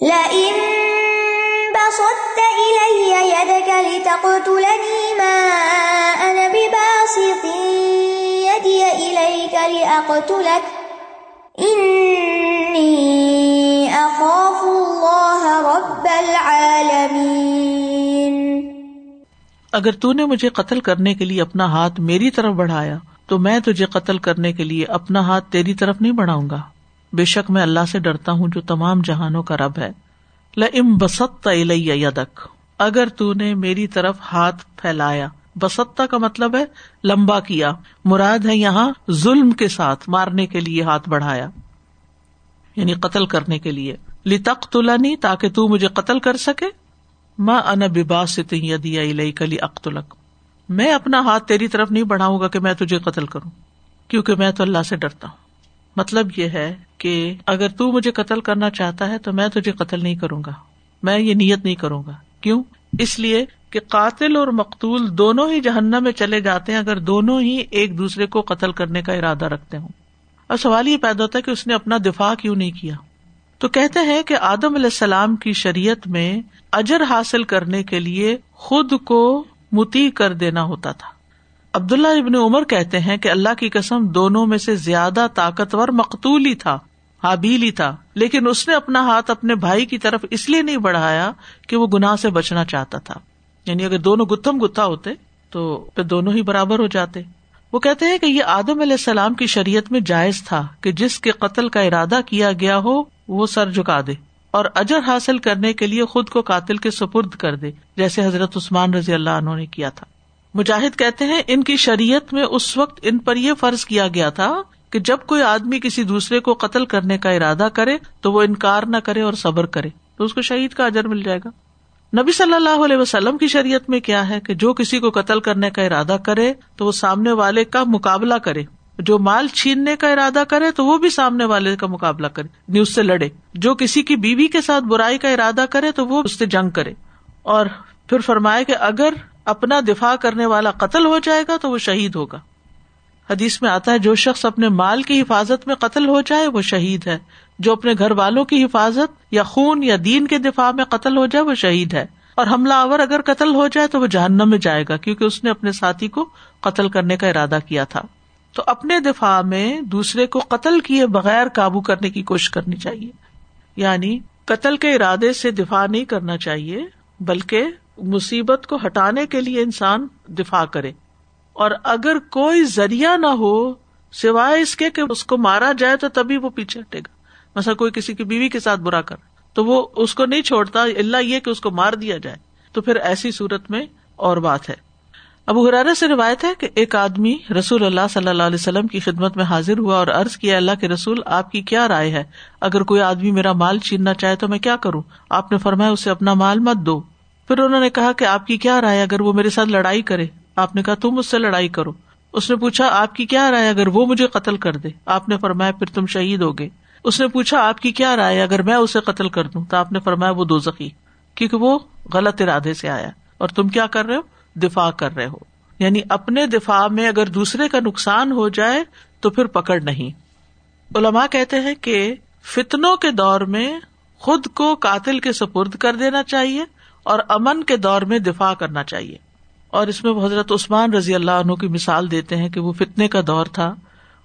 لئن بسطت إلي يدك لتقتلني ما أنا بباسط يدي إليك لأقتلك. إني أخاف الله رب العالمين. اگر تو نے مجھے قتل کرنے کے لیے اپنا ہاتھ میری طرف بڑھایا، تو میں تجھے قتل کرنے کے لیے اپنا ہاتھ تیری طرف نہیں بڑھاؤں گا۔ بے شک میں اللہ سے ڈرتا ہوں جو تمام جہانوں کا رب ہے۔ لم بست یدک۔ اگر تو نے میری طرف ہاتھ پھیلایا۔ بستا کا مطلب ہے لمبا کیا۔ مراد ہے یہاں ظلم کے ساتھ مارنے کے لیے ہاتھ بڑھایا۔ یعنی قتل کرنے کے لیے۔ لتق تلانی تاکہ تو مجھے قتل کر سکے۔ ماں ان بباس سے کلی اختلق میں اپنا ہاتھ تیری طرف نہیں بڑھاؤں گا کہ میں تجھے قتل کروں، کیونکہ میں تو اللہ سے ڈرتا ہوں۔ مطلب یہ ہے کہ اگر تو مجھے قتل کرنا چاہتا ہے تو میں تجھے قتل نہیں کروں گا۔ میں یہ نیت نہیں کروں گا۔ کیوں؟ اس لیے کہ قاتل اور مقتول دونوں ہی جہنم میں چلے جاتے ہیں اگر دونوں ہی ایک دوسرے کو قتل کرنے کا ارادہ رکھتے ہوں۔ اور سوال یہ پیدا ہوتا ہے کہ اس نے اپنا دفاع کیوں نہیں کیا؟ تو کہتے ہیں کہ آدم علیہ السلام کی شریعت میں اجر حاصل کرنے کے لیے خود کو متی کر دینا ہوتا تھا۔ عبداللہ ابن عمر کہتے ہیں کہ اللہ کی قسم دونوں میں سے زیادہ طاقتور مقتول ہی تھا، حابیل ہی تھا، لیکن اس نے اپنا ہاتھ اپنے بھائی کی طرف اس لیے نہیں بڑھایا کہ وہ گناہ سے بچنا چاہتا تھا۔ یعنی اگر دونوں گتھم گتھا ہوتے تو پھر دونوں ہی برابر ہو جاتے۔ وہ کہتے ہیں کہ یہ آدم علیہ السلام کی شریعت میں جائز تھا کہ جس کے قتل کا ارادہ کیا گیا ہو، وہ سر جھکا دے اور اجر حاصل کرنے کے لیے خود کو قاتل کے سپرد کر دے، جیسے حضرت عثمان رضی اللہ عنہ نے کیا تھا۔ مجاہد کہتے ہیں، ان کی شریعت میں اس وقت ان پر یہ فرض کیا گیا تھا کہ جب کوئی آدمی کسی دوسرے کو قتل کرنے کا ارادہ کرے، تو وہ انکار نہ کرے اور صبر کرے، تو اس کو شہید کا اجر مل جائے گا۔ نبی صلی اللہ علیہ وسلم کی شریعت میں کیا ہے کہ جو کسی کو قتل کرنے کا ارادہ کرے، تو وہ سامنے والے کا مقابلہ کرے۔ جو مال چھیننے کا ارادہ کرے، تو وہ بھی سامنے والے کا مقابلہ کرے یعنی اس سے لڑے۔ جو کسی کی بیوی کے ساتھ برائی کا ارادہ کرے، تو وہ اس سے جنگ کرے۔ اور پھر فرمائے کہ اگر اپنا دفاع کرنے والا قتل ہو جائے گا تو وہ شہید ہوگا۔ حدیث میں آتا ہے، جو شخص اپنے مال کی حفاظت میں قتل ہو جائے، وہ شہید ہے۔ جو اپنے گھر والوں کی حفاظت یا خون یا دین کے دفاع میں قتل ہو جائے، وہ شہید ہے۔ اور حملہ آور اگر قتل ہو جائے تو وہ جہنم میں جائے گا، کیونکہ اس نے اپنے ساتھی کو قتل کرنے کا ارادہ کیا تھا۔ تو اپنے دفاع میں دوسرے کو قتل کیے بغیر قابو کرنے کی کوشش کرنی چاہیے۔ یعنی قتل کے ارادے سے دفاع نہیں کرنا چاہیے، بلکہ مصیبت کو ہٹانے کے لیے انسان دفاع کرے اور اگر کوئی ذریعہ نہ ہو سوائے اس کے کہ اس کو مارا جائے تو تبھی وہ پیچھے ہٹے گا۔ مثلا کوئی کسی کی بیوی کے ساتھ برا کر، تو وہ اس کو نہیں چھوڑتا، اللہ یہ کہ اس کو مار دیا جائے۔ تو پھر ایسی صورت میں اور بات ہے۔ ابو حرارے سے روایت ہے کہ ایک آدمی رسول اللہ صلی اللہ علیہ وسلم کی خدمت میں حاضر ہوا اور عرض کیا، اللہ کے رسول، آپ کی کیا رائے ہے؟ اگر کوئی آدمی میرا مال چھیننا چاہے تو میں کیا کروں؟ آپ نے فرمایا، اسے اپنا مال مت دو۔ پھر انہوں نے کہا کہ آپ کی کیا رائے اگر وہ میرے ساتھ لڑائی کرے؟ آپ نے کہا تم اس سے لڑائی کرو۔ اس نے پوچھا آپ کی کیا رائے اگر وہ مجھے قتل کر دے؟ آپ نے فرمایا پھر تم شہید ہو گئے اس نے پوچھا آپ کی کیا رائے اگر میں اسے قتل کر دوں؟ تو آپ نے فرمایا وہ دو زخی کیونکہ وہ غلط ارادے سے آیا۔ اور تم کیا کر رہے ہو؟ دفاع کر رہے ہو۔ یعنی اپنے دفاع میں اگر دوسرے کا نقصان ہو جائے تو پھر پکڑ نہیں۔ علماء کہتے ہیں کہ فتنوں کے دور میں خود کو قاتل کے سپرد کر دینا چاہیے۔ اور امن کے دور میں دفاع کرنا چاہیے۔ اور اس میں حضرت عثمان رضی اللہ عنہ کی مثال دیتے ہیں کہ وہ فتنے کا دور تھا۔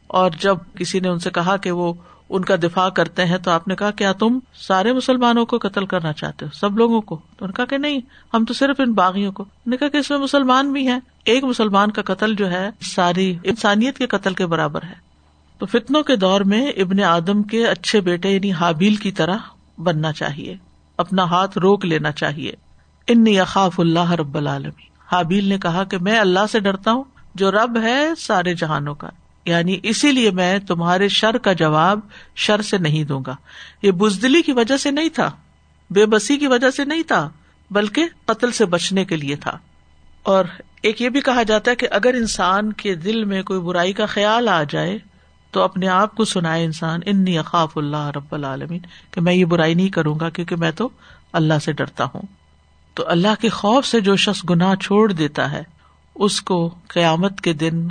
اور جب کسی نے ان سے کہا کہ وہ ان کا دفاع کرتے ہیں تو آپ نے کہا، کیا تم سارے مسلمانوں کو قتل کرنا چاہتے ہو؟ سب لوگوں کو؟ تو کہا کہ نہیں، ہم تو صرف ان باغیوں کو۔ نے کہا کہ اس میں مسلمان بھی ہیں۔ ایک مسلمان کا قتل جو ہے، ساری انسانیت کے قتل کے برابر ہے۔ تو فتنوں کے دور میں ابن آدم کے اچھے بیٹے یعنی حابیل کی طرح بننا چاہیے۔ اپنا ہاتھ روک لینا چاہیے۔ ان اخاف اللہ رب العالمی حابیل نے کہا کہ میں اللہ سے ڈرتا ہوں، جو رب ہے سارے جہانوں کا۔ یعنی اسی لیے میں تمہارے شر کا جواب شر سے نہیں دوں گا۔ یہ بزدلی کی وجہ سے نہیں تھا، بے بسی کی وجہ سے نہیں تھا، بلکہ قتل سے بچنے کے لیے تھا۔ اور ایک یہ بھی کہا جاتا ہے کہ اگر انسان کے دل میں کوئی برائی کا خیال آ جائے، تو اپنے آپ کو سنائے انسان، انی اقاف اللہ رب العالمین، کہ میں یہ برائی نہیں کروں گا کیونکہ میں تو اللہ سے ڈرتا ہوں۔ تو اللہ کے خوف سے جو شخص گناہ چھوڑ دیتا ہے، اس کو قیامت کے دن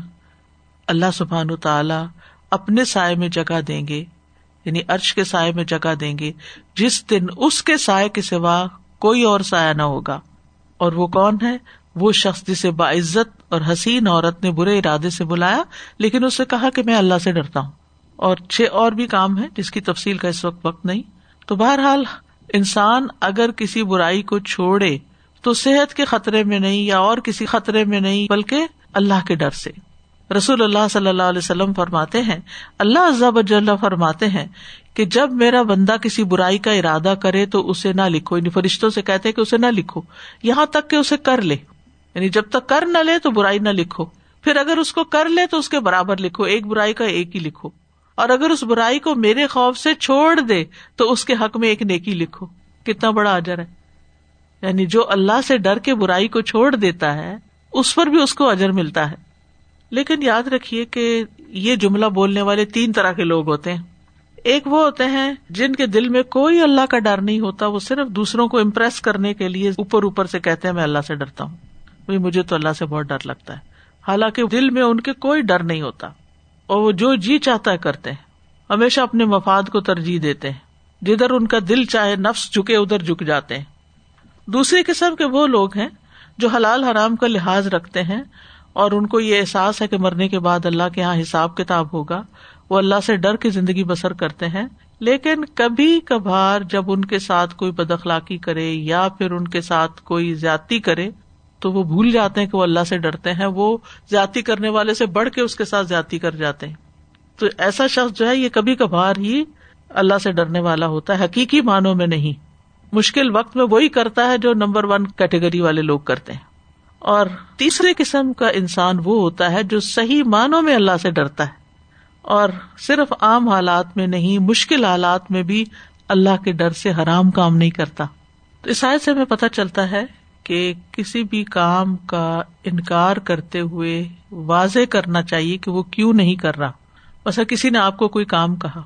اللہ سبحان تعالی اپنے سائے میں جگہ دیں گے یعنی ارش کے سائے میں جگہ دیں گے، جس دن اس کے سائے کے سوا کوئی اور سایہ نہ ہوگا۔ اور وہ کون ہے؟ وہ شخص جسے باعزت اور حسین عورت نے برے ارادے سے بلایا، لیکن اس سے کہا کہ میں اللہ سے ڈرتا ہوں۔ اور چھ اور بھی کام ہے جس کی تفصیل کا اس وقت وقت نہیں۔ تو بہرحال انسان اگر کسی برائی کو چھوڑے تو صحت کے خطرے میں نہیں یا اور کسی خطرے میں نہیں، بلکہ اللہ کے ڈر سے۔ رسول اللہ صلی اللہ علیہ وسلم فرماتے ہیں، اللہ عزب فرماتے ہیں کہ جب میرا بندہ کسی برائی کا ارادہ کرے تو اسے نہ لکھو یعنی فرشتوں سے کہتے کہ اسے نہ لکھو، یہاں تک کہ اسے کر لے۔ یعنی جب تک کر نہ لے تو برائی نہ لکھو۔ پھر اگر اس کو کر لے تو اس کے برابر لکھو، ایک برائی کا ایک ہی لکھو۔ اور اگر اس برائی کو میرے خوف سے چھوڑ دے تو اس کے حق میں ایک نیکی لکھو۔ کتنا بڑا اجر ہے۔ یعنی جو اللہ سے ڈر کے برائی کو چھوڑ دیتا ہے، اس پر بھی اس کو اجر ملتا ہے۔ لیکن یاد رکھیے کہ یہ جملہ بولنے والے تین طرح کے لوگ ہوتے ہیں۔ ایک وہ ہوتے ہیں جن کے دل میں کوئی اللہ کا ڈر نہیں ہوتا، وہ صرف دوسروں کو امپریس کرنے کے لیے اوپر اوپر سے کہتے ہیں، میں اللہ سے ڈرتا ہوں۔ مجھے تو اللہ سے بہت ڈر لگتا ہے۔ حالانکہ دل میں ان کے کوئی ڈر نہیں ہوتا۔ اور وہ جو جی چاہتا ہے کرتے ہیں۔ ہمیشہ اپنے مفاد کو ترجیح دیتے ہیں۔ جدھر ان کا دل چاہے نفس جھکے، ادھر جھک جاتے ہیں۔ دوسری قسم کے وہ لوگ ہیں جو حلال حرام کا لحاظ رکھتے ہیں اور ان کو یہ احساس ہے کہ مرنے کے بعد اللہ کے یہاں حساب کتاب ہوگا۔ وہ اللہ سے ڈر کی زندگی بسر کرتے ہیں۔ لیکن کبھی کبھار جب ان کے ساتھ کوئی بد اخلاقی کرے یا پھر ان کے ساتھ کوئی زیادتی کرے تو وہ بھول جاتے ہیں کہ وہ اللہ سے ڈرتے ہیں، وہ زیادتی کرنے والے سے بڑھ کے اس کے ساتھ زیادتی کر جاتے ہیں۔ تو ایسا شخص جو ہے، یہ کبھی کبھار ہی اللہ سے ڈرنے والا ہوتا ہے، حقیقی معنوں میں نہیں۔ مشکل وقت میں وہی کرتا ہے جو نمبر ون کیٹیگری والے لوگ کرتے ہیں۔ اور تیسرے قسم کا انسان وہ ہوتا ہے جو صحیح معنوں میں اللہ سے ڈرتا ہے۔ اور صرف عام حالات میں نہیں، مشکل حالات میں بھی اللہ کے ڈر سے حرام کام نہیں کرتا۔ تو اس آیت سے ہمیں پتہ چلتا ہے کہ کسی بھی کام کا انکار کرتے ہوئے واضح کرنا چاہیے کہ وہ کیوں نہیں کر رہا۔ بس کسی نے آپ کو کوئی کام کہا،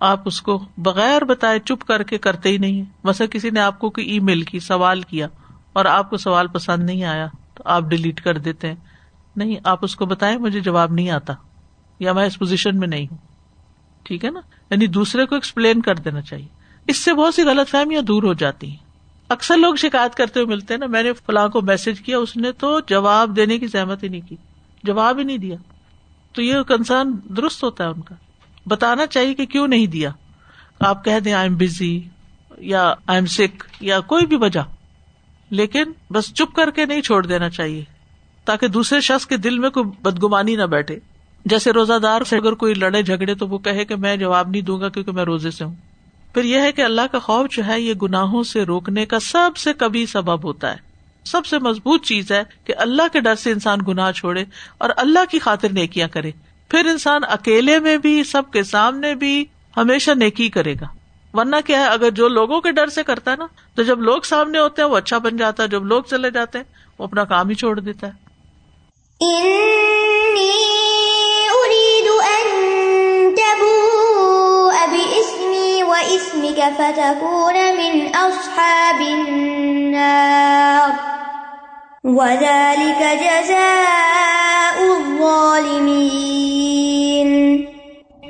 آپ اس کو بغیر بتائے چپ کر کے کرتے ہی نہیں بس کسی نے آپ کو کوئی ای میل کی، سوال کیا اور آپ کو سوال پسند نہیں آیا، تو آپ ڈیلیٹ کر دیتے ہیں۔ نہیں، آپ اس کو بتائیں، مجھے جواب نہیں آتا یا میں اس پوزیشن میں نہیں ہوں۔ ٹھیک ہے نا؟ یعنی دوسرے کو ایکسپلین کر دینا چاہیے۔ اس سے بہت سی غلط فہمیاں دور ہو جاتی ہیں۔ اکثر لوگ شکایت کرتے ہوئے ملتے ہیں نا، میں نے فلاں کو میسج کیا، اس نے تو جواب دینے کی سہمت ہی نہیں کی، جواب ہی نہیں دیا۔ تو یہ کنسرن درست ہوتا ہے ان کا۔ بتانا چاہیے کہ کیوں نہیں دیا۔ آپ کہہ دیں آئی ایم بزی یا آئی ایم سکھ یا کوئی بھی وجہ۔ لیکن بس چپ کر کے نہیں چھوڑ دینا چاہیے، تاکہ دوسرے شخص کے دل میں کوئی بدگمانی نہ بیٹھے۔ جیسے روزہ دار سے اگر کوئی لڑے جھگڑے تو وہ کہے کہ میں جواب نہیں دوں گا کیونکہ میں روزے سے ہوں۔ پھر یہ ہے کہ اللہ کا خوف جو ہے یہ گناہوں سے روکنے کا سب سے کبھی سبب ہوتا ہے۔ سب سے مضبوط چیز ہے کہ اللہ کے ڈر سے انسان گناہ چھوڑے اور اللہ کی خاطر نیکیاں کرے۔ پھر انسان اکیلے میں بھی، سب کے سامنے بھی ہمیشہ نیکی کرے گا۔ ورنہ کیا ہے، اگر جو لوگوں کے ڈر سے کرتا ہے نا، تو جب لوگ سامنے ہوتے ہیں، وہ اچھا بن جاتا ہے، جب لوگ چلے جاتے ہیں، وہ اپنا کام ہی چھوڑ دیتا ہے۔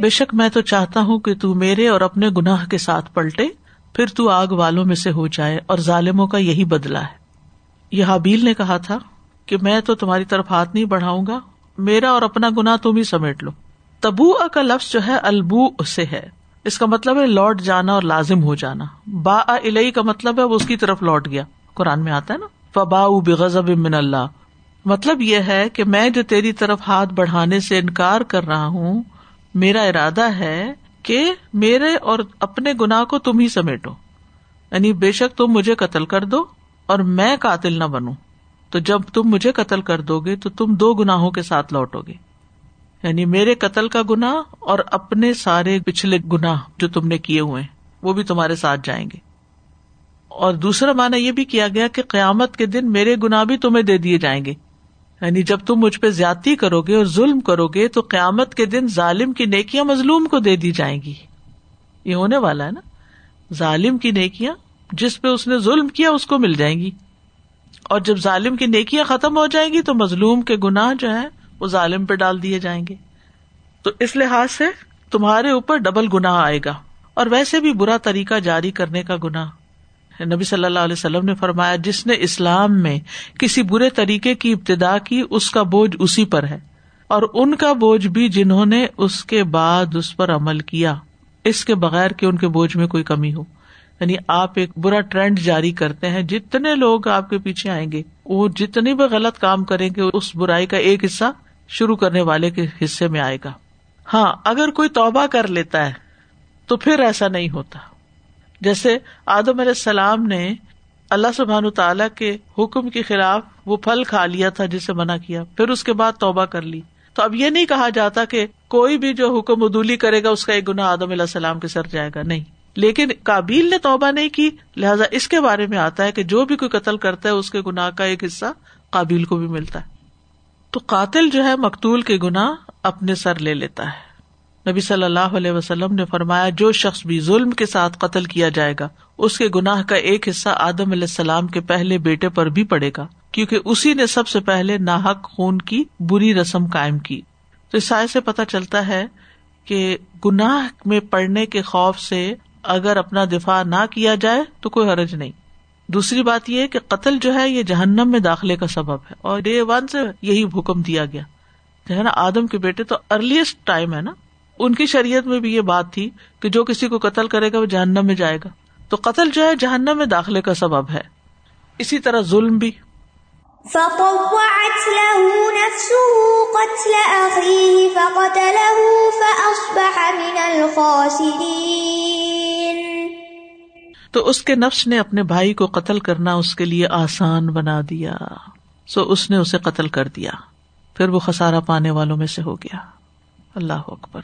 بے شک میں تو چاہتا ہوں کہ تو میرے اور اپنے گناہ کے ساتھ پلٹے، پھر تو آگ والوں میں سے ہو جائے اور ظالموں کا یہی بدلا ہے۔ یہ حابیل نے کہا تھا کہ میں تو تمہاری طرف ہاتھ نہیں بڑھاؤں گا، میرا اور اپنا گنا تم ہی سمیٹ لو۔ تبو کا لفظ جو ہے البو سے ہے۔ اس کا مطلب ہے لوٹ جانا اور لازم ہو جانا۔ با الہی کا مطلب ہے وہ اس کی طرف لوٹ گیا۔ قرآن میں آتا ہے نا۔ فبا بغضب من اللہ۔ مطلب یہ ہے کہ میں جو تیری طرف ہاتھ بڑھانے سے انکار کر رہا ہوں، میرا ارادہ ہے کہ میرے اور اپنے گناہ کو تم ہی سمیٹو۔ یعنی بے شک تم مجھے قتل کر دو اور میں قاتل نہ بنوں۔ تو جب تم مجھے قتل کر دو گے تو تم دو گناہوں کے ساتھ لوٹو گے۔ یعنی میرے قتل کا گنا اور اپنے سارے پچھلے گناہ جو تم نے کیے ہوئے وہ بھی تمہارے ساتھ جائیں گے۔ اور دوسرا مانا یہ بھی کیا گیا کہ قیامت کے دن میرے گنا بھی تمہیں دے دیے جائیں گے۔ یعنی جب تم مجھ پہ زیادتی کرو گے اور ظلم کرو گے تو قیامت کے دن ظالم کی نیکیاں مظلوم کو دے دی جائیں گی۔ یہ ہونے والا ہے نا؟ ظالم کی نیکیاں، جس پہ اس نے ظلم کیا اس کو مل جائیں گی۔ اور جب ظالم کی نیکیاں ختم ہو جائیں گی تو مظلوم کے گناہ جو ہے وہ ظالم پہ ڈال دیے جائیں گے۔ تو اس لحاظ سے تمہارے اوپر ڈبل گنا آئے گا۔ اور ویسے بھی برا طریقہ جاری کرنے کا گناہ۔ نبی صلی اللہ علیہ وسلم نے فرمایا، جس نے اسلام میں کسی برے طریقے کی ابتدا کی، اس کا بوجھ اسی پر ہے۔ اور ان کا بوجھ بھی جنہوں نے اس کے بعد اس پر عمل کیا۔ اس کے بغیر کہ ان کے بوجھ میں کوئی کمی ہو۔ یعنی آپ ایک برا ٹرینڈ جاری کرتے ہیں۔ جتنے لوگ آپ کے پیچھے آئیں گے، وہ جتنی بھی غلط کام کریں گے، اس برائی کا ایک حصہ شروع کرنے والے کے حصے میں آئے گا۔ ہاں اگر کوئی توبہ کر لیتا ہے تو پھر ایسا نہیں ہوتا۔ جیسے آدم علیہ السلام نے اللہ سبحان تعالی کے حکم کے خلاف وہ پھل کھا لیا تھا جسے منع کیا، پھر اس کے بعد توبہ کر لی۔ تو اب یہ نہیں کہا جاتا کہ کوئی بھی جو حکم ادولی کرے گا، اس کا ایک گنا آدم علیہ السلام کے سر جائے گا، نہیں۔ لیکن کابیل نے توبہ نہیں کی، لہٰذا اس کے بارے میں آتا ہے کہ جو بھی کوئی قتل کرتا ہے، اس کے گناہ کا ایک حصہ کابیل کو بھی ملتا ہے۔ تو قاتل جو ہے مقتول کے گنا اپنے سر لے لیتا ہے۔ نبی صلی اللہ علیہ وسلم نے فرمایا، جو شخص بھی ظلم کے ساتھ قتل کیا جائے گا، اس کے گناہ کا ایک حصہ آدم علیہ السلام کے پہلے بیٹے پر بھی پڑے گا، کیونکہ اسی نے سب سے پہلے ناحک خون کی بری رسم قائم کی۔ تو اس سے پتہ چلتا ہے کہ گناہ میں پڑنے کے خوف سے اگر اپنا دفاع نہ کیا جائے تو کوئی حرج نہیں۔ دوسری بات یہ کہ قتل جو ہے یہ جہنم میں داخلے کا سبب ہے اور ڈے ون سے یہی حکم دیا گیا جو ہے نا آدم کے بیٹے تو ارلیسٹ ٹائم ہے نا ان کی شریعت میں بھی یہ بات تھی کہ جو کسی کو قتل کرے گا وہ جہنم میں جائے گا تو قتل جو ہے جہنم میں داخلے کا سبب ہے اسی طرح ظلم بھی تو اس کے نفس نے اپنے بھائی کو قتل کرنا اس کے لیے آسان بنا دیا۔ سو اس نے اسے قتل کر دیا۔ پھر وہ خسارا پانے والوں میں سے ہو گیا۔ اللہ اکبر۔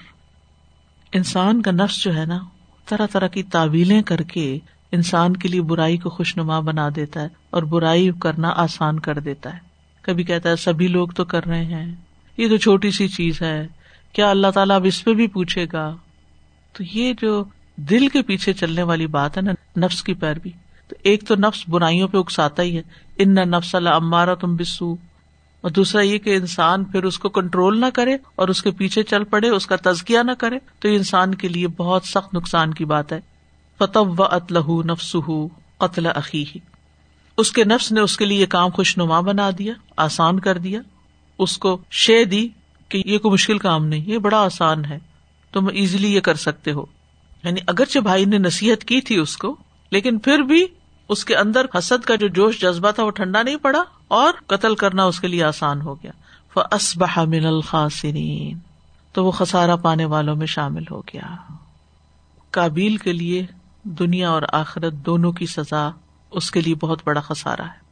انسان کا نفس جو ہے نا، طرح طرح کی تعویلیں کر کے انسان کے لیے برائی کو خوش نما بنا دیتا ہے اور برائی کرنا آسان کر دیتا ہے۔ کبھی کہتا ہے، سبھی لوگ تو کر رہے ہیں۔ یہ تو چھوٹی سی چیز ہے۔ کیا اللہ تعالیٰ اب اس پہ بھی پوچھے گا؟ تو یہ جو دل کے پیچھے چلنے والی بات ہے نا، نفس کی پیروی۔ تو ایک تو نفس برائیوں پہ اکساتا ہی ہے۔ ان نہ نفس اللہ امارا تم بسو اور دوسرا یہ کہ انسان پھر اس کو کنٹرول نہ کرے اور اس کے پیچھے چل پڑے، اس کا تزکیا نہ کرے، تو یہ انسان کے لیے بہت سخت نقصان کی بات ہے۔ فتح و اتلح نفس قتل عقی اس کے نفس نے اس کے لیے یہ کام خوش نما بنا دیا، آسان کر دیا۔ اس کو شے دی کہ یہ کوئی مشکل کام نہیں، یہ بڑا آسان ہے۔ تم ایزیلی یہ کر سکتے ہو۔ یعنی اگرچہ بھائی نے نصیحت کی تھی اس کو، لیکن پھر بھی اس کے اندر حسد کا جو جوش جذبہ تھا وہ ٹھنڈا نہیں پڑا اور قتل کرنا اس کے لیے آسان ہو گیا۔ من الخاصرین تو وہ خسارا پانے والوں میں شامل ہو گیا۔ کابیل کے لیے دنیا اور آخرت دونوں کی سزا اس کے لیے بہت بڑا خسارا ہے۔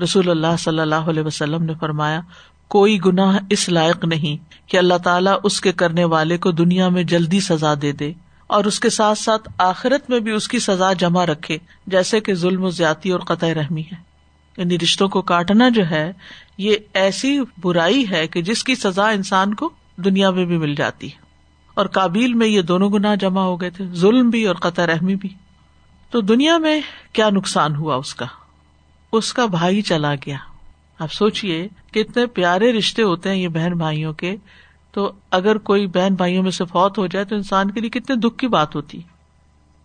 رسول اللہ صلی اللہ علیہ وسلم نے فرمایا، کوئی گناہ اس لائق نہیں کہ اللہ تعالیٰ اس کے کرنے والے کو دنیا میں جلدی سزا دے دے۔ اور اس کے ساتھ ساتھ آخرت میں بھی اس کی سزا جمع رکھے، جیسے کہ ظلم و زیادتی اور قطع رحمی ہے۔ یعنی رشتوں کو کاٹنا جو ہے، یہ ایسی برائی ہے کہ جس کی سزا انسان کو دنیا میں بھی مل جاتی ہے۔ اور کابل میں یہ دونوں گنا جمع ہو گئے تھے، ظلم بھی اور قطع رحمی بھی۔ تو دنیا میں کیا نقصان ہوا اس کا؟ اس کا بھائی چلا گیا۔ آپ سوچیے کتنے پیارے رشتے ہوتے ہیں یہ بہن بھائیوں کے تو اگر کوئی بہن بھائیوں میں سے فوت ہو جائے تو انسان کے لیے کتنے دکھ کی بات ہوتی۔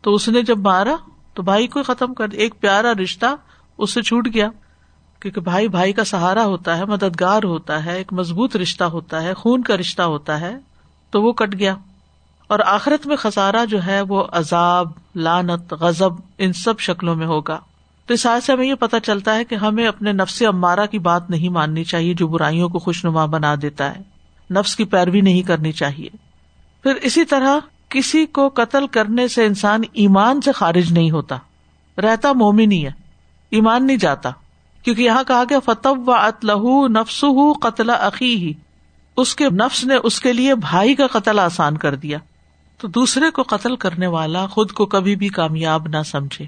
تو اس نے جب مارا تو بھائی کو ختم کر ایک پیارا رشتہ اس سے چھوٹ گیا، کیونکہ بھائی بھائی کا سہارا ہوتا ہے، مددگار ہوتا ہے، ایک مضبوط رشتہ ہوتا ہے، خون کا رشتہ ہوتا ہے، تو وہ کٹ گیا۔ اور آخرت میں خسارا جو ہے وہ عذاب لانت غزب ان سب شکلوں میں ہوگا۔ تو اس سے ہمیں یہ پتا چلتا ہے کہ ہمیں اپنے نفس امارا کی بات نہیں ماننی چاہیے جو برائیوں کو خوش نما بنا دیتا ہے۔ نفس کی پیروی نہیں کرنی چاہیے۔ پھر اسی طرح کسی کو قتل کرنے سے انسان ایمان سے خارج نہیں ہوتا۔ رہتا مومن ہی ہے۔ ایمان نہیں جاتا۔ کیونکہ یہاں کہا گیا فتح و اطلح نفس قتل عقی ہی اس کے نفس نے اس کے لیے بھائی کا قتل آسان کر دیا۔ تو دوسرے کو قتل کرنے والا خود کو کبھی بھی کامیاب نہ سمجھے،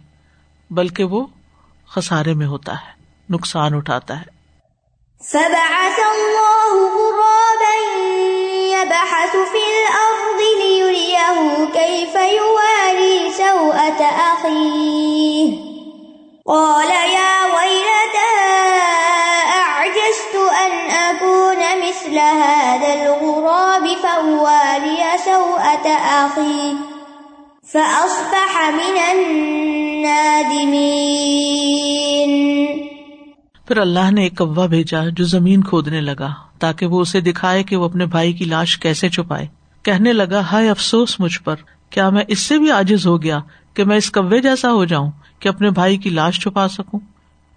بلکہ وہ خسارے میں ہوتا ہے، نقصان اٹھاتا ہے۔ فبعث الله غرابا يبحث في الأرض ليريه كيف يواري سوءة أخيه. قال يا ويلتا أعجزت أن أكون مثل هذا الغراب فواري سوءة أخيه. فأصبح من النادمين. پھر اللہ نے ایک کوا بھیجا جو زمین کھودنے لگا تاکہ وہ اسے دکھائے کہ وہ اپنے بھائی کی لاش کیسے چھپائے۔ کہنے لگا، ہائے افسوس مجھ پر، کیا میں اس سے بھی آجز ہو گیا کہ میں اس کوے جیسا ہو جاؤں کہ اپنے بھائی کی لاش چھپا سکوں؟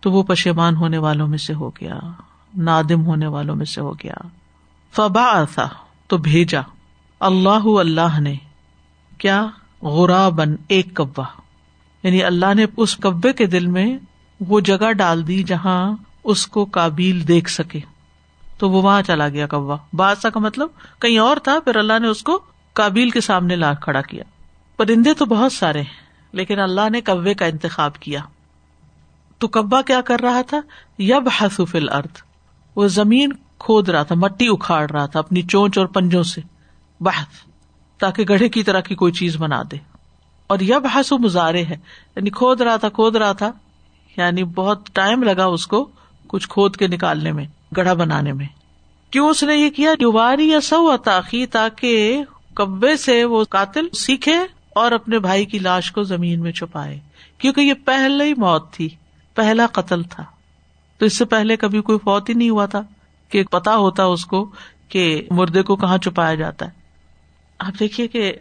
تو وہ پشیمان ہونے والوں میں سے ہو گیا، نادم ہونے والوں میں سے ہو گیا۔ فبا تھا تو بھیجا۔ اللہ اللہ نے کیا؟ غرا بن ایک کبا یعنی اللہ نے اس کبے کے دل میں وہ جگہ ڈال دی جہاں اس کو کابیل دیکھ سکے۔ تو وہ وہاں چلا گیا کوا۔ بادشاہ کا مطلب کہیں اور تھا، پھر اللہ نے اس کو کابیل کے سامنے لا کھڑا کیا۔ پرندے تو بہت سارے ہیں، لیکن اللہ نے کبے کا انتخاب کیا۔ تو کبا کیا کر رہا تھا؟ یب حسف الارض۔ وہ زمین کھود رہا تھا، مٹی اکھاڑ رہا تھا اپنی چونچ اور پنجوں سے۔ بحث، تاکہ گڑھے کی طرح کی کوئی چیز بنا دے۔ اور یب حسو مزارے ہے یعنی کھود رہا تھا، کھود رہا تھا۔ یعنی بہت ٹائم لگا اس کو کچھ کھود کے نکالنے میں، گڑھا بنانے میں۔ کیوں اس نے یہ کیا؟ جواری یا سو تاخی تاکہ کبے سے وہ قاتل سیکھے اور اپنے بھائی کی لاش کو زمین میں چھپائے۔ کیونکہ یہ پہلے ہی موت تھی، پہلا قتل تھا۔ تو اس سے پہلے کبھی کوئی فوت ہی نہیں ہوا تھا کہ پتا ہوتا اس کو کہ مردے کو کہاں چھپایا جاتا ہے۔ آپ دیکھیے کہ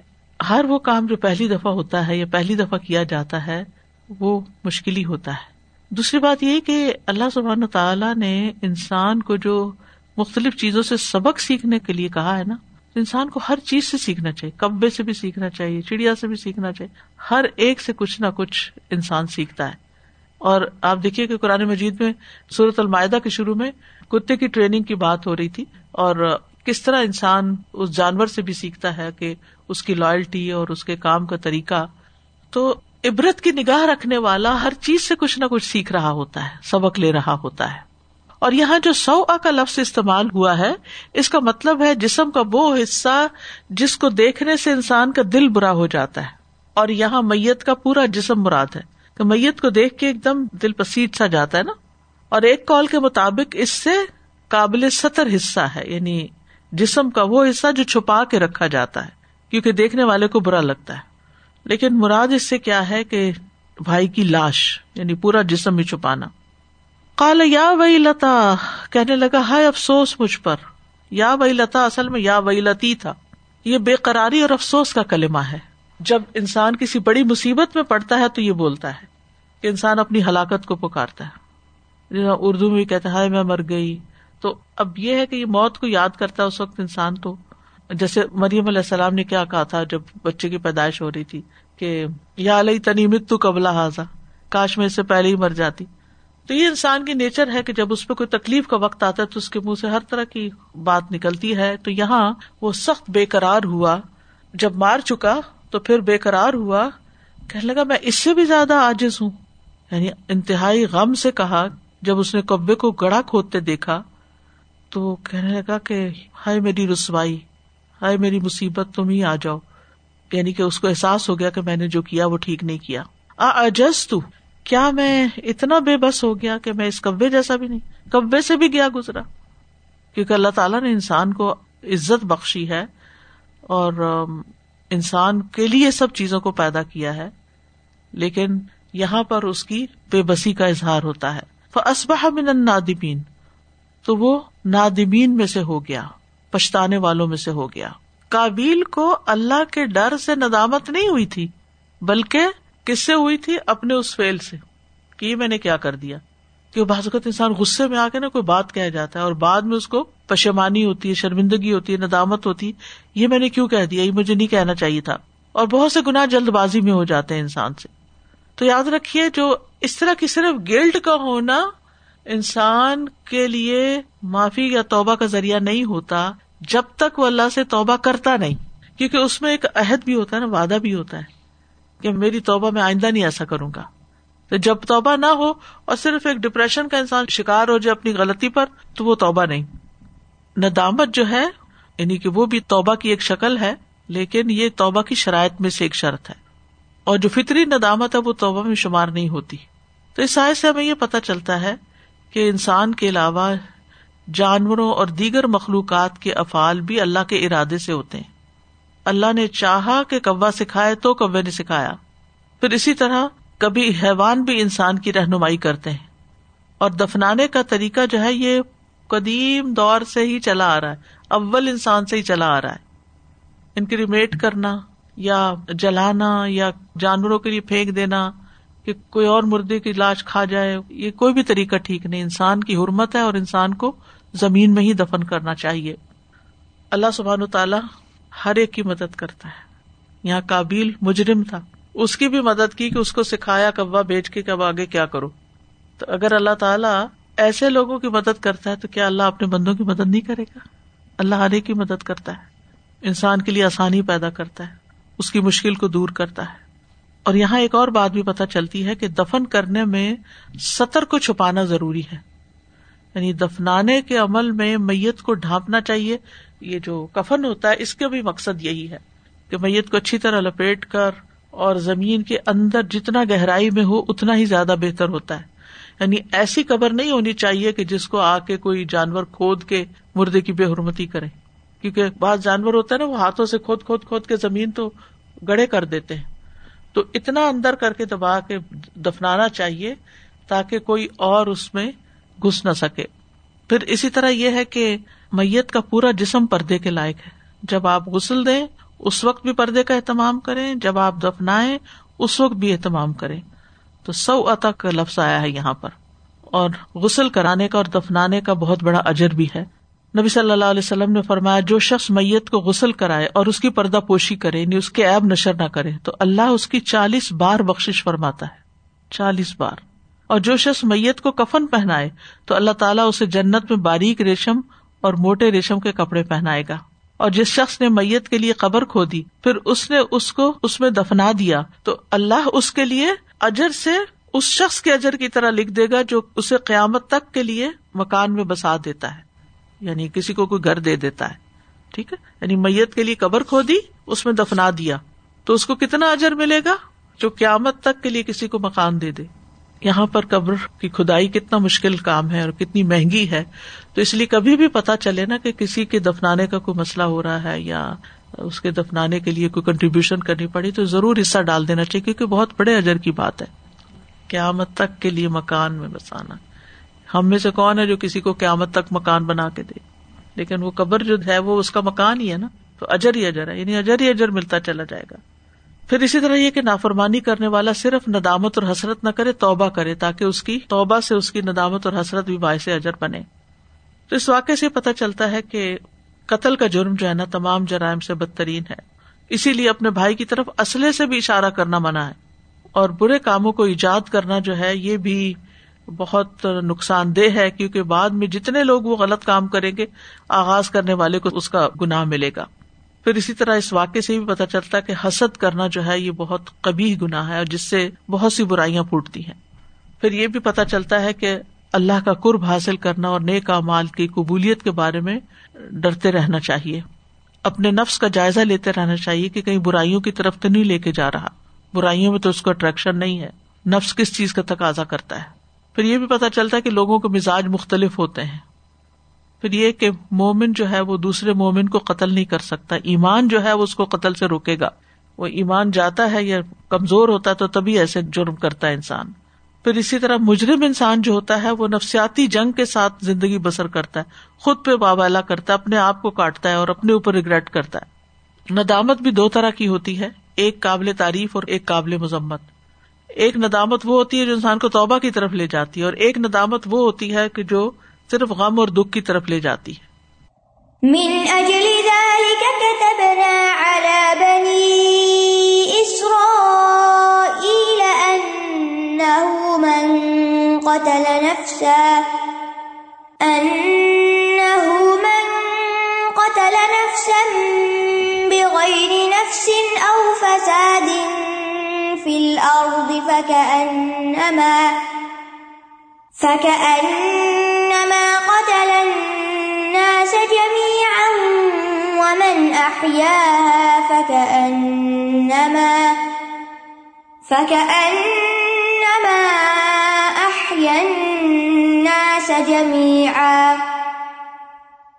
ہر وہ کام جو پہلی دفعہ ہوتا ہے یا پہلی دفعہ کیا جاتا ہے، وہ مشکل ہی ہوتا ہے۔ دوسری بات یہ کہ اللہ سبحان تعالیٰ نے انسان کو جو مختلف چیزوں سے سبق سیکھنے کے لیے کہا ہے نا، انسان کو ہر چیز سے سیکھنا چاہیے کبے سے بھی سیکھنا چاہیے، چڑیا سے بھی سیکھنا چاہیے، ہر ایک سے کچھ نہ کچھ انسان سیکھتا ہے۔ اور آپ دیکھیے کہ قرآن مجید میں صورت المائدہ کے شروع میں کتے کی ٹریننگ کی بات ہو رہی تھی اور کس طرح انسان اس جانور سے بھی سیکھتا ہے کہ اس کی لائلٹی اور اس کے کام کا طریقہ۔ تو عبرت کی نگاہ رکھنے والا ہر چیز سے کچھ نہ کچھ سیکھ رہا ہوتا ہے، سبق لے رہا ہوتا ہے۔ اور یہاں جو سو کا لفظ استعمال ہوا ہے، اس کا مطلب ہے جسم کا وہ حصہ جس کو دیکھنے سے انسان کا دل برا ہو جاتا ہے۔ اور یہاں میت کا پورا جسم مراد ہے۔ کہ میت کو دیکھ کے ایک دم دل پسیٹ سا جاتا ہے نا۔ اور ایک کال کے مطابق اس سے قابل سطر حصہ ہے یعنی جسم کا وہ حصہ جو چھپا کے رکھا جاتا ہے، کیونکہ دیکھنے والے کو برا لگتا ہے۔ لیکن مراد اس سے کیا ہے کہ بھائی کی لاش یعنی پورا جسم ہی چھپانا۔ کال یا وئی لتا کہنے لگا، ہائے افسوس مجھ پر۔ یا وئی لتا اصل میں یا وئی لتی تھا۔ یہ بے قراری اور افسوس کا کلمہ ہے۔ جب انسان کسی بڑی مصیبت میں پڑتا ہے تو یہ بولتا ہے کہ انسان اپنی ہلاکت کو پکارتا ہے۔ اردو میں بھی کہتا ہے میں مر گئی۔ تو اب یہ ہے کہ یہ موت کو یاد کرتا ہے اس وقت انسان تو۔ جیسے مریم علیہ السلام نے کیا کہا تھا جب بچے کی پیدائش ہو رہی تھی کہ یا علیہ تنیمت تو قبلہ حاضا کاش میں اس سے پہلے ہی مر جاتی۔ تو یہ انسان کی نیچر ہے کہ جب اس پہ کوئی تکلیف کا وقت آتا ہے تو اس کے منہ سے ہر طرح کی بات نکلتی ہے۔ تو یہاں وہ سخت بے قرار ہوا۔ جب مار چکا تو پھر بے قرار ہوا۔ کہنے لگا، میں اس سے بھی زیادہ آجز ہوں۔ یعنی انتہائی غم سے کہا، جب اس نے کبے کو گڑا کھودتے دیکھا تو کہنے لگا کہ، ہائے میری رسوائی۔ ہائے میری مصیبت، تم ہی آ جاؤ۔ یعنی کہ اس کو احساس ہو گیا کہ میں نے جو کیا وہ ٹھیک نہیں کیا۔ اجز تو کیا میں اتنا بے بس ہو گیا کہ میں اس کبے جیسا بھی نہیں، کبے سے بھی گیا گزرا۔ کیونکہ اللہ تعالیٰ نے انسان کو عزت بخشی ہے اور انسان کے لیے سب چیزوں کو پیدا کیا ہے۔ لیکن یہاں پر اس کی بے بسی کا اظہار ہوتا ہے۔ اسبہ من نادمین تو وہ نادمین میں سے ہو گیا۔ پچھتانے والوں میں سے ہو گیا۔ کابیل کو اللہ کے ڈر سے ندامت نہیں ہوئی تھی، بلکہ کس سے ہوئی تھی اپنے اس فیل سے کہ میں نے کیا کر دیا۔ کہ بعض اوقات انسان غصے میں آ کے نا کوئی بات کہہ جاتا ہے اور بعد میں اس کو پشمانی ہوتی ہے، شرمندگی ہوتی ہے، ندامت ہوتی ہے۔ یہ میں نے کیوں کہہ دیا؟ یہ مجھے نہیں کہنا چاہیے تھا۔ اور بہت سے گنا جلد بازی میں ہو جاتے ہیں انسان سے۔ تو یاد رکھیے جو اس طرح کی صرف گلٹ کا ہونا انسان کے لیے معافی یا توبہ کا ذریعہ نہیں ہوتا جب تک وہ اللہ سے توبہ کرتا نہیں، کیونکہ اس میں ایک عہد بھی ہوتا ہے نا، وعدہ بھی ہوتا ہے کہ میری توبہ میں آئندہ نہیں ایسا کروں گا۔ تو جب توبہ نہ ہو اور صرف ایک ڈپریشن کا انسان شکار ہو جائے اپنی غلطی پر، تو وہ توبہ نہیں۔ ندامت جو ہے یعنی کہ وہ بھی توبہ کی ایک شکل ہے، لیکن یہ توبہ کی شرائط میں سے ایک شرط ہے۔ اور جو فطری ندامت ہے، وہ توبہ میں شمار نہیں ہوتی۔ تو اس سائز سے ہمیں یہ پتا چلتا ہے کہ انسان کے علاوہ جانوروں اور دیگر مخلوقات کے افعال بھی اللہ کے ارادے سے ہوتے ہیں۔ اللہ نے چاہا کہ کوا سکھائے تو کوے نے سکھایا۔ پھر اسی طرح کبھی حیوان بھی انسان کی رہنمائی کرتے ہیں۔ اور دفنانے کا طریقہ جو ہے یہ قدیم دور سے ہی چلا آ رہا ہے۔ اول انسان سے ہی چلا آ رہا ہے۔ انکریمیٹ کرنا یا جلانا یا جانوروں کے لیے پھینک دینا کہ کوئی اور مردے کی لاش کھا جائے، یہ کوئی بھی طریقہ ٹھیک نہیں۔ انسان کی حرمت ہے اور انسان کو زمین میں ہی دفن کرنا چاہیے۔ اللہ سبحان تعالیٰ ہر ایک کی مدد کرتا ہے۔ یہاں کابل مجرم تھا۔ اس کی بھی مدد کی کہ اس کو سکھایا کبا بیچ کے کب آگے کیا کرو۔ تو اگر اللہ تعالیٰ ایسے لوگوں کی مدد کرتا ہے تو کیا اللہ اپنے بندوں کی مدد نہیں کرے گا؟ اللہ ہر ایک کی مدد کرتا ہے۔ انسان کے لیے آسانی پیدا کرتا ہے۔ اس کی مشکل کو دور کرتا ہے۔ اور یہاں ایک اور بات بھی پتہ چلتی ہے کہ دفن کرنے میں سطر کو چھپانا ضروری ہے۔ یعنی دفنانے کے عمل میں میت کو ڈھانپنا چاہیے، یہ جو کفن ہوتا ہے، اس کا بھی مقصد یہی ہے کہ میت کو اچھی طرح لپیٹ کر اور زمین کے اندر جتنا گہرائی میں ہو، اتنا ہی زیادہ بہتر ہوتا ہے۔ یعنی ایسی قبر نہیں ہونی چاہیے کہ جس کو آ کے کوئی جانور کھود کے مردے کی بے حرمتی کرے۔ کیونکہ بعض جانور ہوتا ہے نا، وہ ہاتھوں سے کھود کھود کھود کے زمین تو گڑے کر دیتے ہیں۔ تو اتنا اندر کر کے دبا کے دفنانا چاہیے تاکہ کوئی اور اس میں گھس نہ سکے۔ پھر اسی طرح یہ ہے کہ میت کا پورا جسم پردے کے لائق ہے۔ جب آپ غسل دیں، اس وقت بھی پردے کا اہتمام کریں۔ جب آپ دفنائیں، اس وقت بھی اہتمام کریں۔ تو سو اتا کا لفظ آیا ہے یہاں پر۔ اور غسل کرانے کا اور دفنانے کا بہت بڑا اجر بھی ہے۔ نبی صلی اللہ علیہ وسلم نے فرمایا، جو شخص میت کو غسل کرائے اور اس کی پردہ پوشی کرے یعنی اس کے ایب نشر نہ کرے، تو اللہ اس کی چالیس بار بخش فرماتا ہے۔ چالیس بار۔ اور جو شخص میت کو کفن پہنائے تو اللہ تعالیٰ اسے جنت میں باریک ریشم اور موٹے ریشم کے کپڑے پہنائے گا۔ اور جس شخص نے میت کے لیے قبر کھو دی پھر اس نے اس کو اس میں دفنا دیا، تو اللہ اس کے لیے اجر سے اس شخص کے اجر کی طرح لکھ دے گا جو اسے قیامت تک کے لیے مکان میں بسا دیتا ہے۔ یعنی کسی کو کوئی گھر دے دیتا ہے۔ ٹھیک ہے؟ یعنی میت کے لیے قبر کھو دی اس میں دفنا دیا۔ تو اس کو کتنا اجر ملے گا؟ جو قیامت تک کے لیے کسی کو مکان دے دے۔ یہاں پر قبر کی کھدائی کتنا مشکل کام ہے اور کتنی مہنگی ہے، تو اس لیے کبھی بھی پتا چلے نا کہ کسی کے دفنانے کا کوئی مسئلہ ہو رہا ہے یا اس کے دفنانے کے لیے کوئی کنٹریبیوشن کرنی پڑی، تو ضرور حصہ ڈال دینا چاہیے، کیونکہ بہت بڑے اجر کی بات ہے۔ قیامت تک کے لیے مکان میں بسانا ہم میں سے کون ہے جو کسی کو قیامت تک مکان بنا کے دے؟ لیکن وہ قبر جو ہے وہ اس کا مکان ہی ہے نا، تو اجر ہی اجر ہے یعنی اجر ہی اجر ملتا چلا جائے گا۔ پھر اسی طرح یہ کہ نافرمانی کرنے والا صرف ندامت اور حسرت نہ کرے، توبہ کرے، تاکہ اس کی، توبہ سے اس کی ندامت اور حسرت بھی باعث اجر بنے۔ تو اس واقعے سے پتہ چلتا ہے کہ قتل کا جرم جو ہے نا، تمام جرائم سے بدترین ہے۔ اسی لیے اپنے بھائی کی طرف اسلحے سے بھی اشارہ کرنا منع ہے۔ اور برے کاموں کو ایجاد کرنا جو ہے، یہ بھی بہت نقصان دہ ہے، کیونکہ بعد میں جتنے لوگ وہ غلط کام کریں گے، آغاز کرنے والے کو اس کا گناہ ملے گا۔ پھر اسی طرح اس واقعے سے بھی پتا چلتا ہے کہ حسد کرنا جو ہے، یہ بہت کبھی گناہ ہے اور جس سے بہت سی برائیاں پھوٹتی ہیں۔ پھر یہ بھی پتا چلتا ہے کہ اللہ کا قرب حاصل کرنا اور نیک مال کی قبولیت کے بارے میں ڈرتے رہنا چاہیے۔ اپنے نفس کا جائزہ لیتے رہنا چاہیے کہ کہیں برائیوں کی طرف تو نہیں لے کے جا رہا۔ برائیوں میں تو اس کو اٹریکشن نہیں ہے۔ نفس کس چیز کا تقاضا کرتا ہے؟ پھر یہ بھی پتا چلتا ہے کہ لوگوں کے مزاج مختلف ہوتے ہیں۔ پھر یہ کہ مومن جو ہے وہ دوسرے مومن کو قتل نہیں کر سکتا۔ ایمان جو ہے وہ اس کو قتل سے روکے گا۔ وہ ایمان جاتا ہے یا کمزور ہوتا ہے تو تبھی ایسے جرم کرتا ہے انسان۔ پھر اسی طرح مجرم انسان جو ہوتا ہے وہ نفسیاتی جنگ کے ساتھ زندگی بسر کرتا ہے۔ خود پہ بابالا کرتا ہے، اپنے آپ کو کاٹتا ہے اور اپنے اوپر ریگریٹ کرتا ہے۔ ندامت بھی دو طرح کی ہوتی ہے، ایک قابل تعریف اور ایک قابل مذمت۔ ایک ندامت وہ ہوتی ہے جو انسان کو توبہ کی طرف لے جاتی ہے اور ایک ندامت وہ ہوتی ہے کہ جو صرف غم اور دکھ کی طرف لے جاتی ہے۔ من اجل ذلك كتبنا على بني اسرائيل انه من قتل نفسا انه من قتل نفسا بغير نفس او فساد في الارض فكأنما فكأنما على الناس جميعا ومن أحياها فكأنما فكأنما أحيا الناس جميعا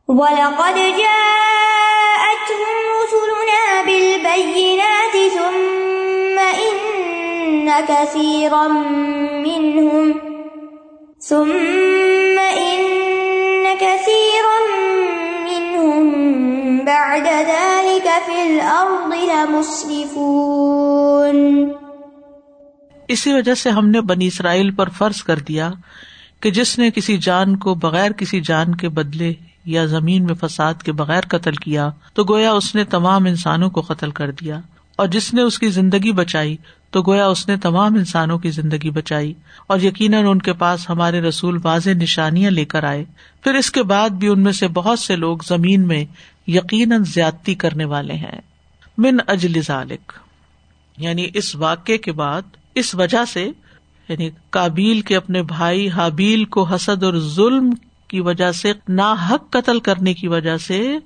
ولقد جاءتهم رسلنا بالبينات ثم إن كثيرا منهم ثم بعد ذلك في الأرض لمسرفون. اسی وجہ سے ہم نے بنی اسرائیل پر فرض کر دیا کہ جس نے کسی جان کو بغیر کسی جان کے بدلے یا زمین میں فساد کے بغیر قتل کیا، تو گویا اس نے تمام انسانوں کو قتل کر دیا۔ اور جس نے اس کی زندگی بچائی، تو گویا اس نے تمام انسانوں کی زندگی بچائی۔ اور یقیناً ان کے پاس ہمارے رسول واضح نشانیاں لے کر آئے۔ پھر اس کے بعد بھی ان میں سے بہت سے لوگ زمین میں یقیناً زیادتی کرنے والے ہیں۔ من اجل ذالک۔ یعنی اس واقعے کے بعد اس وجہ سے یعنی کابیل کے اپنے بھائی حابیل کو حسد اور ظلم کی وجہ سے نا حق قتل کرنے کی وجہ سے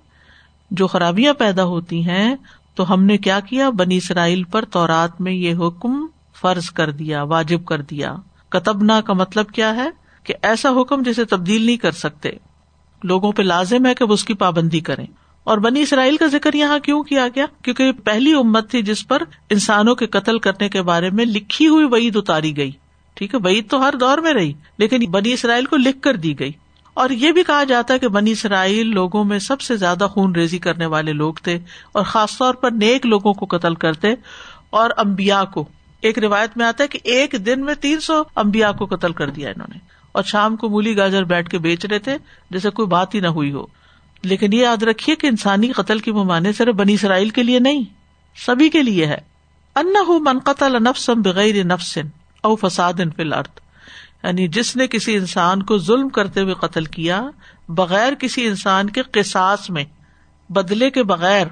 جو خرابیاں پیدا ہوتی ہیں، تو ہم نے کیا کیا؟ بنی اسرائیل پر تورات میں یہ حکم فرض کر دیا، واجب کر دیا۔ کتبنا کا مطلب کیا ہے؟ کہ ایسا حکم جسے تبدیل نہیں کر سکتے۔ لوگوں پہ لازم ہے کہ وہ اس کی پابندی کریں۔ اور بنی اسرائیل کا ذکر یہاں کیوں کیا گیا؟ کیونکہ یہ پہلی امت تھی جس پر انسانوں کے قتل کرنے کے بارے میں لکھی ہوئی وعید اتاری گئی۔ ٹھیک ہے، وعید تو ہر دور میں رہی، لیکن بنی اسرائیل کو لکھ کر دی گئی۔ اور یہ بھی کہا جاتا ہے کہ بنی اسرائیل لوگوں میں سب سے زیادہ خون ریزی کرنے والے لوگ تھے اور خاص طور پر نیک لوگوں کو قتل کرتے اور امبیا کو۔ ایک روایت میں آتا ہے کہ ایک دن میں تین سو امبیا کو قتل کر دیا انہوں نے۔ اور شام کو مولی گاجر بیٹھ کے بیچ رہے تھے، جیسے کوئی بات ہی نہ ہوئی ہو۔ لیکن یہ یاد رکھیے کہ انسانی قتل کی ممانے صرف بنی اسرائیل کے لیے نہیں، سبھی کے لیے ہے۔ ان من قتل نفسم بغیر نفسن او فساد ان فل ارتھ یعنی جس نے کسی انسان کو ظلم کرتے ہوئے قتل کیا، بغیر کسی انسان کے قساس میں، بدلے کے بغیر،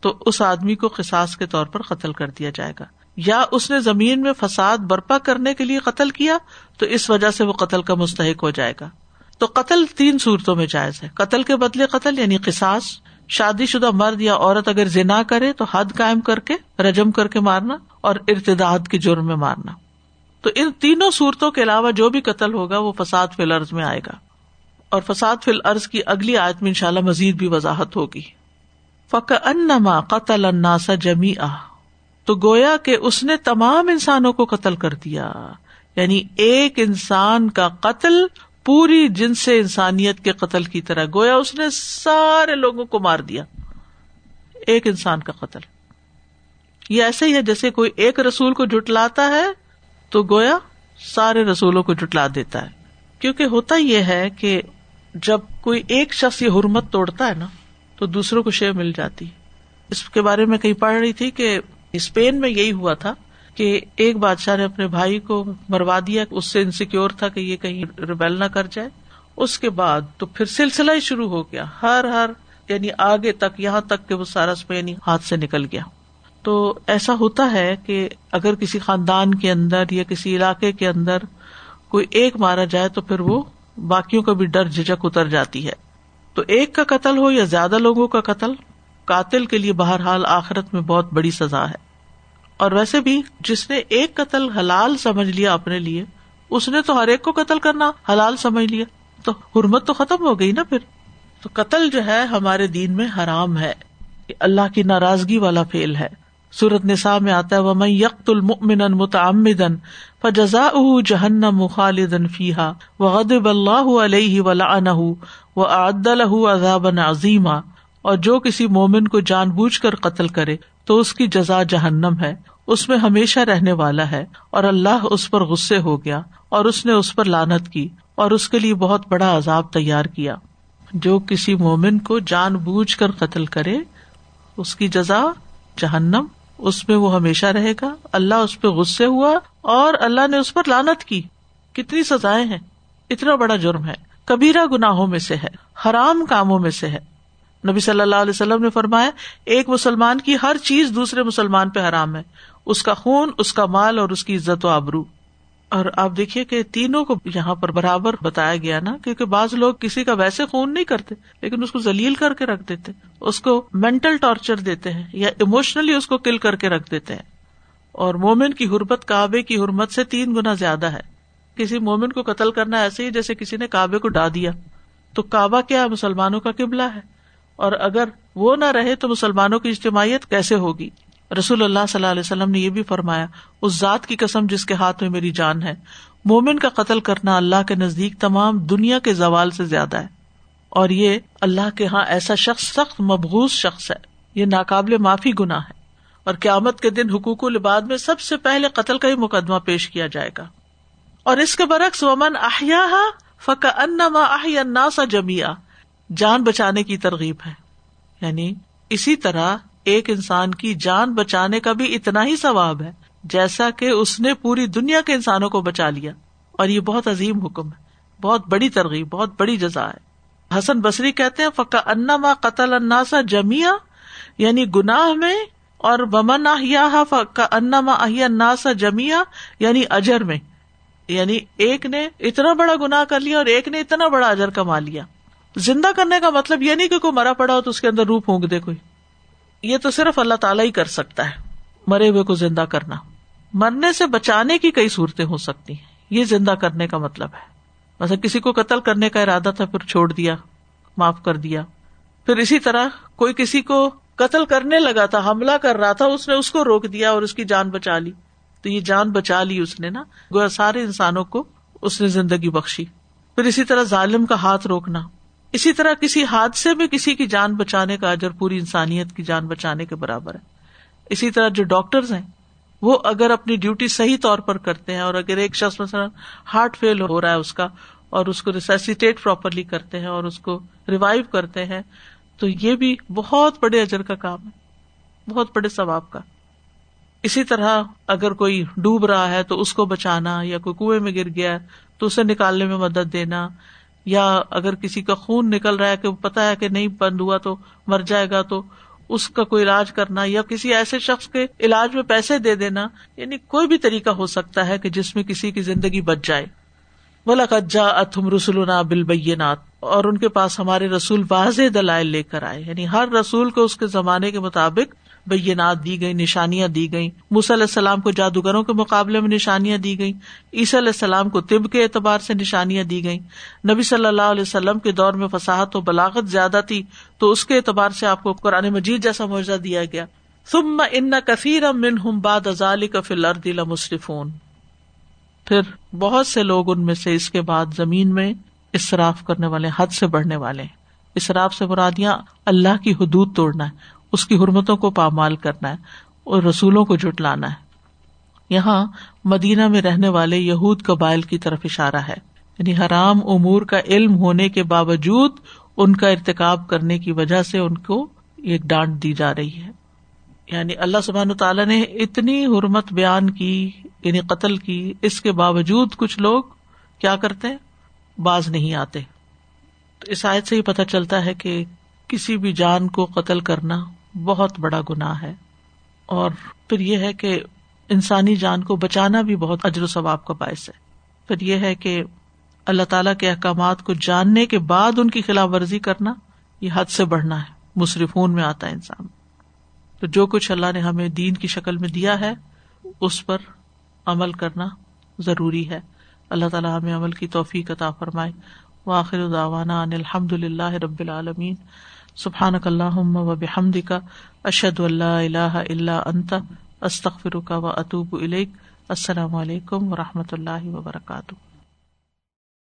تو اس آدمی کو قساس کے طور پر قتل کر دیا جائے گا۔ یا اس نے زمین میں فساد برپا کرنے کے لیے قتل کیا، تو اس وجہ سے وہ قتل کا مستحق ہو جائے گا۔ تو قتل تین صورتوں میں جائز ہے۔ قتل کے بدلے قتل یعنی قساس شادی شدہ مرد یا عورت اگر زنا کرے تو حد قائم کر کے، رجم کر کے مارنا اور ارتداد کے جرم میں مارنا۔ تو ان تینوں صورتوں کے علاوہ جو بھی قتل ہوگا وہ فساد فی الارض میں آئے گا۔ اور فساد فی الارض کی اگلی آیت میں ان شاء اللہ مزید بھی وضاحت ہوگی۔ فق انما قتل الناس جمی تو گویا کہ اس نے تمام انسانوں کو قتل کر دیا۔ یعنی ایک انسان کا قتل پوری جن سے انسانیت کے قتل کی طرح گویا اس نے سارے لوگوں کو مار دیا۔ ایک انسان کا قتل۔ یہ ایسے ہی ہے جیسے کوئی ایک رسول کو جٹلاتا ہے تو گویا سارے رسولوں کو جٹلا دیتا ہے۔ کیونکہ ہوتا یہ ہے کہ جب کوئی ایک شخص یہ حرمت توڑتا ہے نا، تو دوسروں کو شے مل جاتی۔ اس کے بارے میں کہیں پڑھ رہی تھی کہ اسپین میں یہی ہوا تھا کہ ایک بادشاہ نے اپنے بھائی کو مروا دیا، اس سے انسیکیور تھا کہ یہ کہیں ریبیل نہ کر جائے۔ اس کے بعد تو پھر سلسلہ ہی شروع ہو گیا۔ ہر ہر یعنی آگے تک، یہاں تک کہ وہ سارا اسپین یعنی ہاتھ سے نکل گیا۔ تو ایسا ہوتا ہے کہ اگر کسی خاندان کے اندر یا کسی علاقے کے اندر کوئی ایک مارا جائے تو پھر وہ باقیوں کا بھی ڈر جھجک اتر جاتی ہے۔ تو ایک کا قتل ہو یا زیادہ لوگوں کا قتل، قاتل کے لیے بہرحال آخرت میں بہت بڑی سزا ہے۔ اور ویسے بھی جس نے ایک قتل حلال سمجھ لیا اپنے لیے، اس نے تو ہر ایک کو قتل کرنا حلال سمجھ لیا۔ تو حرمت تو ختم ہو گئی نا پھر۔ تو قتل جو ہے ہمارے دین میں حرام ہے۔ اللہ کی ناراضگی والا فیل ہے۔ سورت نسا میں آتا ہے وہ میں یکت المن متعمدن فجزا جہنم خالدن فیحا و اللہ علیہ ولعنہ و عد الح عذاب عظیمہ اور جو کسی مومن کو جان بوجھ کر قتل کرے تو اس کی جزا جہنم ہے، اس میں ہمیشہ رہنے والا ہے، اور اللہ اس پر غصے ہو گیا، اور اس نے اس پر لانت کی، اور اس کے لیے بہت بڑا عذاب تیار کیا۔ جو کسی مومن کو جان بوجھ کر قتل کرے، اس کی جزا جہنم، اس میں وہ ہمیشہ رہے گا۔ اللہ اس پہ غصے ہوا، اور اللہ نے اس پر لانت کی۔ کتنی سزائیں ہیں، اتنا بڑا جرم ہے۔ کبیرہ گناہوں میں سے ہے، حرام کاموں میں سے ہے۔ نبی صلی اللہ علیہ وسلم نے فرمایا، ایک مسلمان کی ہر چیز دوسرے مسلمان پہ حرام ہے۔ اس کا خون، اس کا مال اور اس کی عزت و آبرو۔ اور آپ دیکھیے کہ تینوں کو یہاں پر برابر بتایا گیا نا، کیونکہ بعض لوگ کسی کا ویسے خون نہیں کرتے، لیکن اس کو ذلیل کر کے رکھ دیتے، اس کو مینٹل ٹارچر دیتے ہیں، یا اموشنلی اس کو کل کر کے رکھ دیتے ہیں۔ اور مومن کی حربت کعبے کی حرمت سے تین گنا زیادہ ہے۔ کسی مومن کو قتل کرنا ایسے ہی جیسے کسی نے کعبے کو ڈا دیا۔ تو کعبہ کیا مسلمانوں کا قبلہ ہے؟ اور اگر وہ نہ رہے تو مسلمانوں کی اجتماعیت کیسے ہوگی؟ رسول اللہ صلی اللہ علیہ وسلم نے یہ بھی فرمایا، اس ذات کی قسم جس کے ہاتھ میں میری جان ہے، مومن کا قتل کرنا اللہ کے نزدیک تمام دنیا کے زوال سے زیادہ ہے۔ اور یہ اللہ کے ہاں ایسا شخص سخت مبغوض شخص ہے، یہ ناقابل معافی گنا ہے۔ اور قیامت کے دن حقوق العباد میں سب سے پہلے قتل کا ہی مقدمہ پیش کیا جائے گا۔ اور اس کے برعکس ومن احیا فکا ان سا جمیا جان بچانے کی ترغیب ہے۔ یعنی اسی طرح ایک انسان کی جان بچانے کا بھی اتنا ہی ثواب ہے جیسا کہ اس نے پوری دنیا کے انسانوں کو بچا لیا۔ اور یہ بہت عظیم حکم ہے۔ بہت بڑی ترغیب، بہت بڑی جزا ہے۔ حسن بصری کہتے ہیں فکا انا ما قتل اناسا جمیا یعنی گناہ میں، اور بمن احیا فکا انا ما ناسا جمیا یعنی اجر میں۔ یعنی ایک نے اتنا بڑا گنا کر لیا اور ایک نے اتنا بڑا اجر کما لیا۔ زندہ کرنے کا مطلب یہ نہیں کہ کوئی مرا پڑا ہو تو اس کے اندر روح پھونک دے کوئی۔ یہ تو صرف اللہ تعالیٰ ہی کر سکتا ہے، مرے ہوئے کو زندہ کرنا۔ مرنے سے بچانے کی کئی صورتیں ہو سکتی ہیں۔ یہ زندہ کرنے کا مطلب ہے۔ مطلب کسی کو قتل کرنے کا ارادہ تھا، پھر چھوڑ دیا، معاف کر دیا۔ پھر اسی طرح کوئی کسی کو قتل کرنے لگا تھا، حملہ کر رہا تھا، اس نے اس کو روک دیا اور اس کی جان بچا لی۔ تو یہ جان بچا لی اس نے نا۔ گویا سارے انسانوں کو اس نے زندگی بخشی۔ پھر اسی طرح ظالم کا ہاتھ روکنا۔ اسی طرح کسی حادثے میں کسی کی جان بچانے کا اجر پوری انسانیت کی جان بچانے کے برابر ہے۔ اسی طرح جو ڈاکٹرز ہیں، وہ اگر اپنی ڈیوٹی صحیح طور پر کرتے ہیں اور اگر ایک شخص مثلاً ہارٹ فیل ہو رہا ہے اس کا اور اس کو ریسیسیٹیٹ پراپرلی کرتے ہیں اور اس کو ریوائو کرتے ہیں، تو یہ بھی بہت بڑے اجر کا کام ہے۔ بہت بڑے ثواب کا۔ اسی طرح اگر کوئی ڈوب رہا ہے تو اس کو بچانا یا کوئی کنویں میں گر گیا تو اسے نکالنے میں مدد دینا۔ یا اگر کسی کا خون نکل رہا ہے کہ پتا ہے کہ نہیں بند ہوا تو مر جائے گا تو اس کا کوئی علاج کرنا یا کسی ایسے شخص کے علاج میں پیسے دے دینا یعنی کوئی بھی طریقہ ہو سکتا ہے کہ جس میں کسی کی زندگی بچ جائے۔ بولا کجا اتم رسول بالبینات اور ان کے پاس ہمارے رسول واضح دلائل لے کر آئے۔ یعنی ہر رسول کو اس کے زمانے کے مطابق بینات دی گئی نشانیاں دی گئی علیہ السلام کو جادوگروں کے مقابلے میں نشانیاں دی گئی عیسی علیہ السلام کو طب کے اعتبار سے نشانیاں دی گئی نبی صلی اللہ علیہ وسلم کے دور میں فساحت و بلاغت زیادہ تھی، تو اس کے اعتبار سے آپ کو قرآن مجید جیسا معاوضہ دیا گیا۔ ثم ان کثیر من ہم باد ازال کفل اردل پھر بہت سے لوگ ان میں سے اس کے بعد زمین میں اصراف کرنے والے، حد سے بڑھنے والے۔ اصراف سے برادیاں اللہ کی حدود توڑنا ہے۔ اس کی حرمتوں کو پامال کرنا ہے اور رسولوں کو جٹلانا ہے۔ یہاں مدینہ میں رہنے والے یہود قبائل کی طرف اشارہ ہے۔ یعنی حرام امور کا علم ہونے کے باوجود ان کا ارتقاب کرنے کی وجہ سے ان کو ایک ڈانٹ دی جا رہی ہے۔ یعنی اللہ سبحان تعالیٰ نے اتنی حرمت بیان کی یعنی قتل کی، اس کے باوجود کچھ لوگ کیا کرتے؟ باز نہیں آتے۔ تو اس آیت سے ہی پتہ چلتا ہے کہ کسی بھی جان کو قتل کرنا بہت بڑا گناہ ہے۔ اور پھر یہ ہے کہ انسانی جان کو بچانا بھی بہت اجر و ثواب کا باعث ہے۔ پھر یہ ہے کہ اللہ تعالی کے احکامات کو جاننے کے بعد ان کی خلاف ورزی کرنا یہ حد سے بڑھنا ہے۔ مصرفون میں آتا ہے انسان۔ تو جو کچھ اللہ نے ہمیں دین کی شکل میں دیا ہے، اس پر عمل کرنا ضروری ہے۔ اللہ تعالیٰ ہمیں عمل کی توفیق عطا فرمائے۔ واخر داوانا ان الحمد للہ رب العالمین۔ سبحان اللہ و بحمد کا اشد اللہ اللہ اللہ انت استخر کا و اطوب السلام علیکم و رحمۃ اللہ وبرکاتہ۔